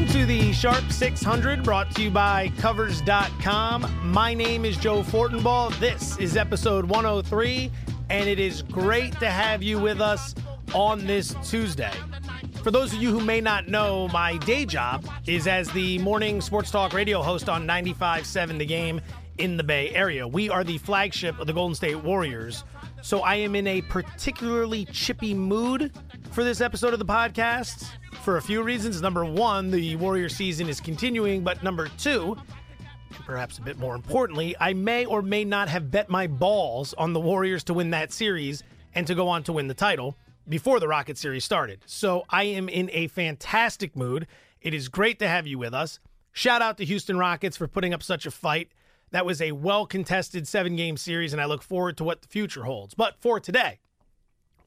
Welcome to the Sharp 600 brought to you by Covers.com. My name is Joe Fortenbaugh. This is episode 103, and it is great to have you with us on this Tuesday. For those of you who may not know, my day job is as the morning sports talk radio host on 95.7 The Game in the Bay Area. We are the flagship of the Golden State Warriors. So I am in a particularly chippy mood for this episode of the podcast for a few reasons. Number one, the Warrior season is continuing, but number two, and perhaps a bit more importantly, I may or may not have bet my balls on the Warriors to win that series and to go on to win the title before the Rocket series started. So I am in a fantastic mood. It is great to have you with us. Shout out to Houston Rockets for putting up such a fight. That was a well contested seven game series, and I look forward to what the future holds. But for today,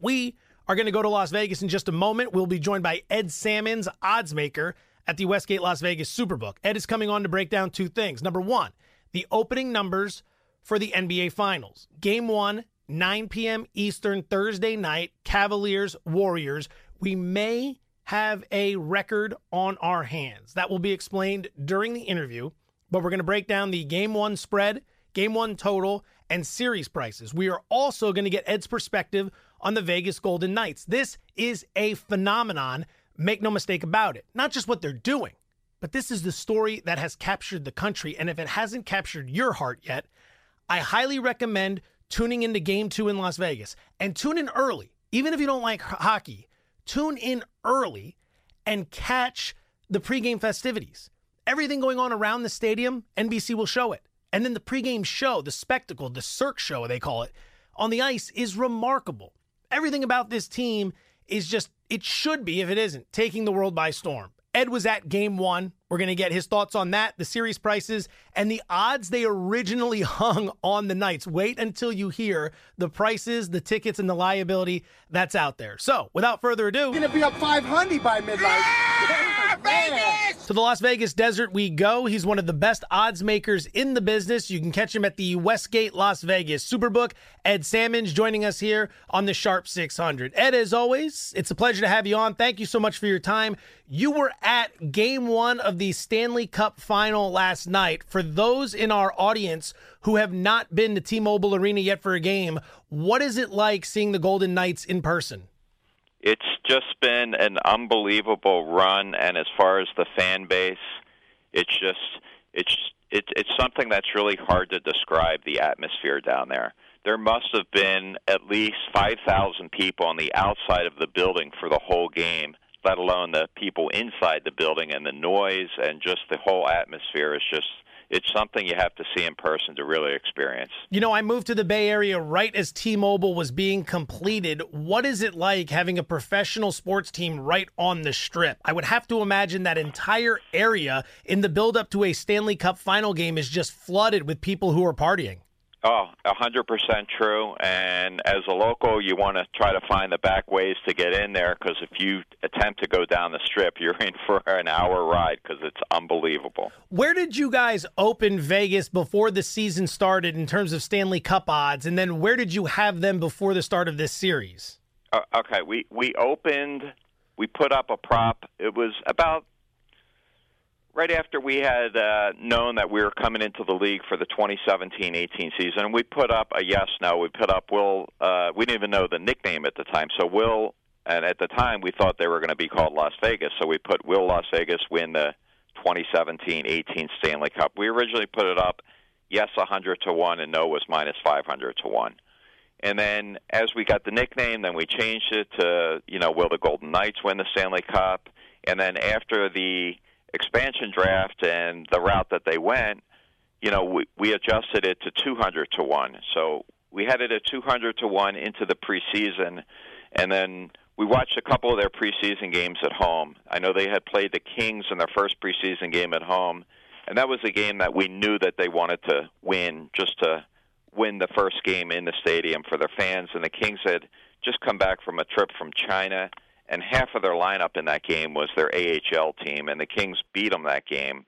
we are going to go to Las Vegas in just a moment. We'll be joined by Ed Salmons, odds maker at the Westgate Las Vegas Superbook. Ed is coming on to break down two things. Number one, the opening numbers for the NBA Finals. Game one, 9 p.m. Eastern, Thursday night, Cavaliers, Warriors. We may have a record on our hands. That will be explained during the interview, but we're going to break down the game one spread, game one total, and series prices. We are also going to get Ed's perspective on the Vegas Golden Knights. This is a phenomenon, make no mistake about it. Not just what they're doing, but this is the story that has captured the country. And if it hasn't captured your heart yet, I highly recommend tuning into game two in Las Vegas and tune in early. Even if you don't like hockey, tune in early and catch the pregame festivities. Everything going on around the stadium, NBC will show it. And then the pregame show, the spectacle, the Cirque show, they call it, on the ice is remarkable. Everything about this team is just, it should be, if it isn't, taking the world by storm. Ed was at game one. We're going to get his thoughts on that, the series prices, and the odds they originally hung on the Knights. Wait until you hear the prices, the tickets, and the liability that's out there. So, without further ado, going to be up 500 by midnight. To the Las Vegas desert we go. He's one of the best odds makers in the business. You can catch him at the Westgate Las Vegas Superbook. Ed Salmons joining us here on the Sharp 600. Ed, as always, it's a pleasure to have you on. Thank you so much for your time. You were at game one of the Stanley Cup final last night. For those in our audience who have not been to T Mobile Arena yet for a game, what is it like seeing the Golden Knights in person? It's just been an unbelievable run and as far as the fan base it's just it's it, it's something that's really hard to describe the atmosphere down there. There must have been at least 5000 people on the outside of the building for the whole game let alone the people inside the building and the noise and just the whole atmosphere is just it's something you have to see in person to really experience. You know, I moved to the Bay Area right as T Mobile was being completed. What is it like having a professional sports team right on the strip? I would have to imagine that entire area in the build up to a Stanley Cup final game is just flooded with people who are partying. Oh, a hundred percent true. And as a local, you want to try to find the back ways to get in there because if you attempt to go down the strip, you're in for an hour ride because it's unbelievable. Where did you guys open Vegas before the season started in terms of Stanley Cup odds, and then where did you have them before the start of this series? Uh, okay, we we opened, we put up a prop. It was about right after we had uh, known that we were coming into the league for the 2017-18 season, we put up a yes no. We put up Will. Uh, we didn't even know the nickname at the time, so Will. And at the time, we thought they were going to be called Las Vegas, so we put Will Las Vegas win the 2017-18 Stanley Cup. We originally put it up yes 100 to one, and no was minus 500 to one. And then as we got the nickname, then we changed it to you know will the Golden Knights win the Stanley Cup? And then after the expansion draft and the route that they went, you know, we, we adjusted it to 200 to 1. So we had it at 200 to 1 into the preseason, and then we watched a couple of their preseason games at home. I know they had played the Kings in their first preseason game at home, and that was a game that we knew that they wanted to win just to win the first game in the stadium for their fans. And the Kings had just come back from a trip from China and half of their lineup in that game was their AHL team, and the Kings beat them that game.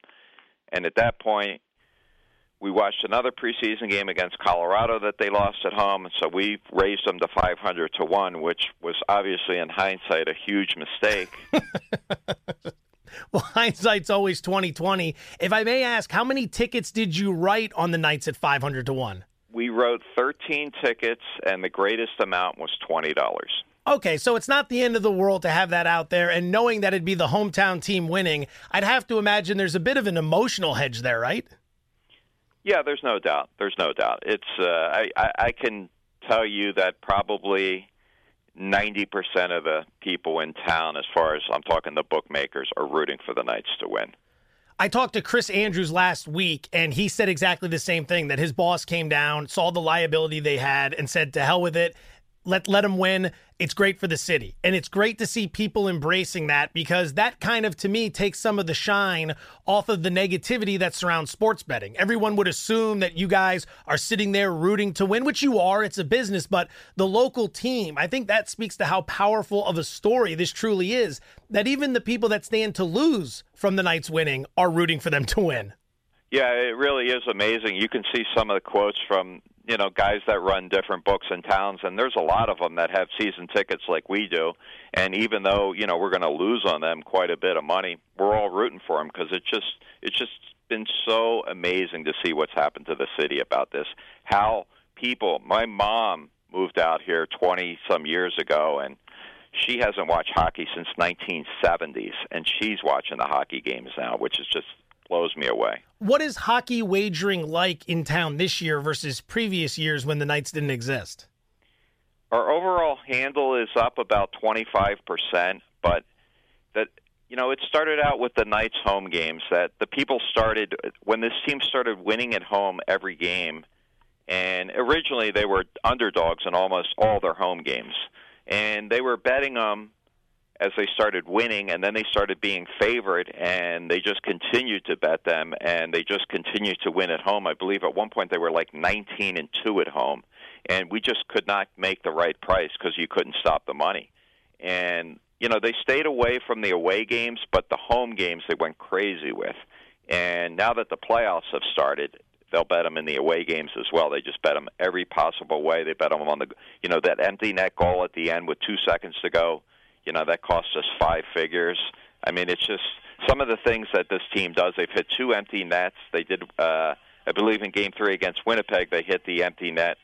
And at that point, we watched another preseason game against Colorado that they lost at home, so we raised them to 500 to 1, which was obviously in hindsight a huge mistake. well, hindsight's always 2020. If I may ask, how many tickets did you write on the Knights at 500 to 1? We wrote 13 tickets, and the greatest amount was $20. Okay, so it's not the end of the world to have that out there, and knowing that it'd be the hometown team winning, I'd have to imagine there's a bit of an emotional hedge there, right? Yeah, there's no doubt. There's no doubt. It's uh, I, I I can tell you that probably 90% of the people in town, as far as I'm talking the bookmakers, are rooting for the Knights to win. I talked to Chris Andrews last week, and he said exactly the same thing that his boss came down, saw the liability they had, and said, to hell with it let let them win. It's great for the city. And it's great to see people embracing that because that kind of to me takes some of the shine off of the negativity that surrounds sports betting. Everyone would assume that you guys are sitting there rooting to win, which you are. It's a business, but the local team, I think that speaks to how powerful of a story this truly is. That even the people that stand to lose from the Knights winning are rooting for them to win. Yeah, it really is amazing. You can see some of the quotes from you know guys that run different books in towns and there's a lot of them that have season tickets like we do. And even though you know we're going to lose on them quite a bit of money we're all rooting for them because it's just it's just been so amazing to see what's happened to the city about this. How people my mom moved out here 20 some years ago and she hasn't watched hockey since 1970s and she's watching the hockey games now which is just blows me away. What is hockey wagering like in town this year versus previous years when the Knights didn't exist? Our overall handle is up about 25%, but that you know, it started out with the Knights home games that the people started when this team started winning at home every game and originally they were underdogs in almost all their home games and they were betting them as they started winning, and then they started being favored, and they just continued to bet them, and they just continued to win at home. I believe at one point they were like 19 and two at home, and we just could not make the right price because you couldn't stop the money. And you know they stayed away from the away games, but the home games they went crazy with. And now that the playoffs have started, they'll bet them in the away games as well. They just bet them every possible way. They bet them on the, you know, that empty net goal at the end with two seconds to go you know that cost us five figures. I mean, it's just some of the things that this team does. They've hit two empty nets. They did, uh, I believe, in Game Three against Winnipeg, they hit the empty net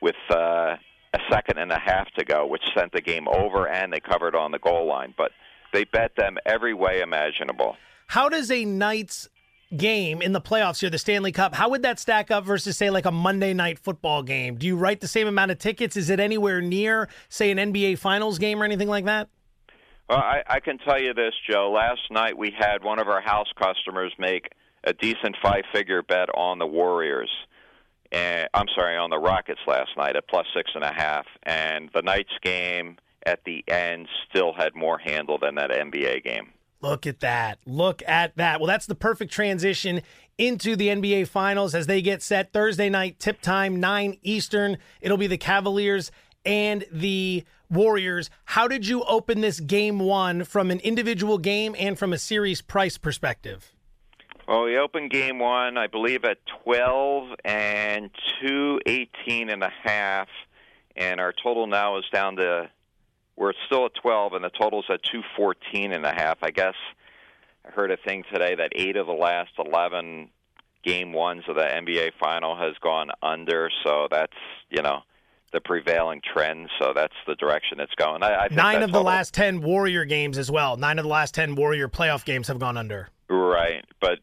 with uh, a second and a half to go, which sent the game over, and they covered on the goal line. But they bet them every way imaginable. How does a Knights game in the playoffs here, the Stanley Cup, how would that stack up versus, say, like a Monday night football game? Do you write the same amount of tickets? Is it anywhere near, say, an NBA Finals game or anything like that? Well, I, I can tell you this, Joe. Last night we had one of our house customers make a decent five-figure bet on the Warriors. And I'm sorry, on the Rockets last night at plus six and a half, and the Knights game at the end still had more handle than that NBA game. Look at that. Look at that. Well, that's the perfect transition into the NBA Finals as they get set Thursday night, tip time, 9 Eastern. It'll be the Cavaliers and the Warriors. How did you open this game one from an individual game and from a series price perspective? Well, we opened game one, I believe, at 12 and 218 and a half, and our total now is down to, we're still at 12, and the total's at 214 and a half. I guess I heard a thing today that eight of the last 11 game ones of the NBA final has gone under, so that's, you know, the prevailing trend. So that's the direction it's going. I, I Nine of the last ten Warrior games as well. Nine of the last ten Warrior playoff games have gone under. Right, but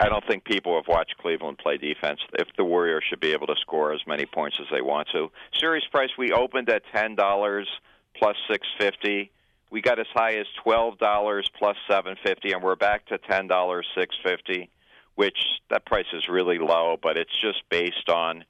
I don't think people have watched Cleveland play defense. If the Warriors should be able to score as many points as they want to, series price we opened at ten dollars plus six fifty. We got as high as twelve dollars plus seven fifty, and we're back to ten dollars six fifty, which that price is really low, but it's just based on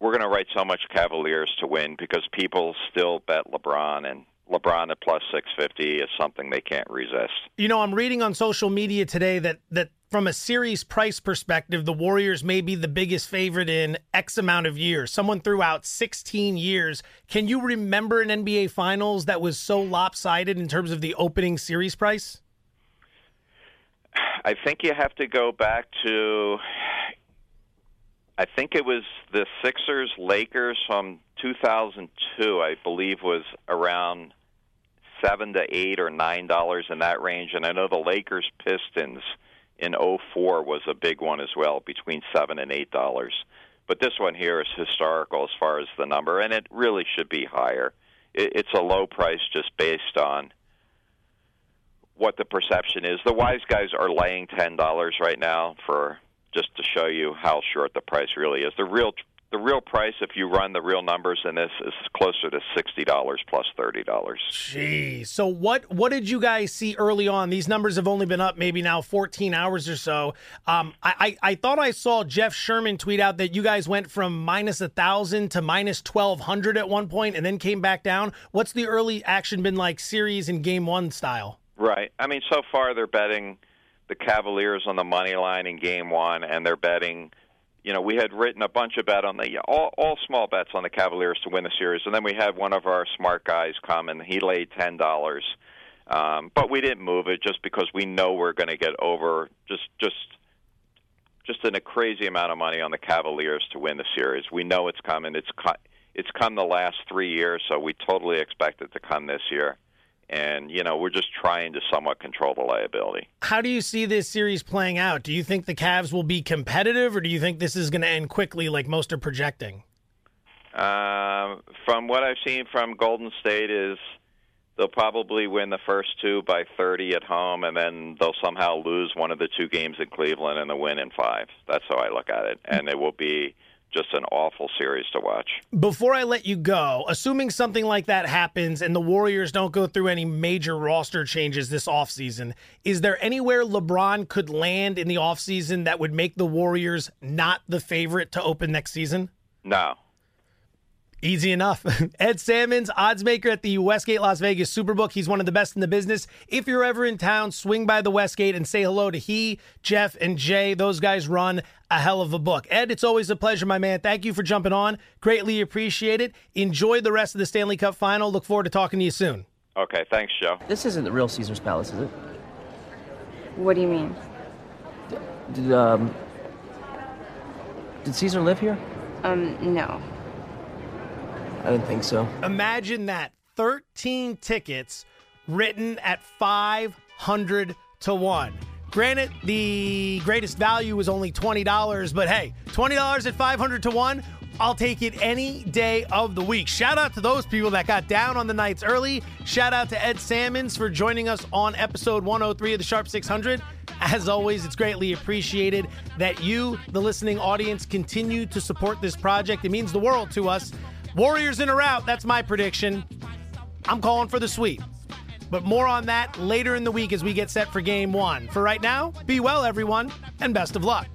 we're going to write so much Cavaliers to win because people still bet LeBron and LeBron at plus 650 is something they can't resist. You know, I'm reading on social media today that that from a series price perspective, the Warriors may be the biggest favorite in X amount of years. Someone threw out 16 years. Can you remember an NBA Finals that was so lopsided in terms of the opening series price? I think you have to go back to I think it was the Sixers Lakers from 2002. I believe was around seven to eight or nine dollars in that range, and I know the Lakers Pistons in '04 was a big one as well, between seven and eight dollars. But this one here is historical as far as the number, and it really should be higher. It's a low price just based on what the perception is. The wise guys are laying ten dollars right now for just to show you how short the price really is. The real the real price, if you run the real numbers in this, is closer to sixty dollars plus thirty dollars. Jeez. So what what did you guys see early on? These numbers have only been up maybe now fourteen hours or so. Um, I, I, I thought I saw Jeff Sherman tweet out that you guys went from minus a thousand to minus twelve hundred at one point, and then came back down. What's the early action been like, series in game one style? Right. I mean, so far they're betting the Cavaliers on the money line in game one, and they're betting you know, we had written a bunch of bet on the all, all small bets on the Cavaliers to win the series, and then we had one of our smart guys come and he laid ten dollars, um, but we didn't move it just because we know we're going to get over just just just in a crazy amount of money on the Cavaliers to win the series. We know it's coming. It's co- it's come the last three years, so we totally expect it to come this year and you know we're just trying to somewhat control the liability. How do you see this series playing out? Do you think the Cavs will be competitive, or do you think this is going to end quickly, like most are projecting? Uh, from what I've seen from Golden State, is they'll probably win the first two by 30 at home, and then they'll somehow lose one of the two games in Cleveland and the win in five. That's how I look at it, and it will be just an awful series to watch. Before I let you go, assuming something like that happens and the Warriors don't go through any major roster changes this offseason, is there anywhere LeBron could land in the offseason that would make the Warriors not the favorite to open next season? No. Easy enough. Ed Salmons, odds maker at the Westgate Las Vegas Superbook. He's one of the best in the business. If you're ever in town, swing by the Westgate and say hello to he, Jeff, and Jay. Those guys run a hell of a book. Ed, it's always a pleasure, my man. Thank you for jumping on. Greatly appreciate it. Enjoy the rest of the Stanley Cup final. Look forward to talking to you soon. Okay, thanks, Joe. This isn't the real Caesar's Palace, is it? What do you mean? Did um did Caesar live here? Um, no. I didn't think so. Imagine that 13 tickets written at 500 to 1. Granted, the greatest value was only $20, but hey, $20 at 500 to 1, I'll take it any day of the week. Shout out to those people that got down on the Knights early. Shout out to Ed Salmons for joining us on episode 103 of the Sharp 600. As always, it's greatly appreciated that you, the listening audience, continue to support this project. It means the world to us. Warriors in a rout, that's my prediction. I'm calling for the sweep. But more on that later in the week as we get set for game one. For right now, be well, everyone, and best of luck.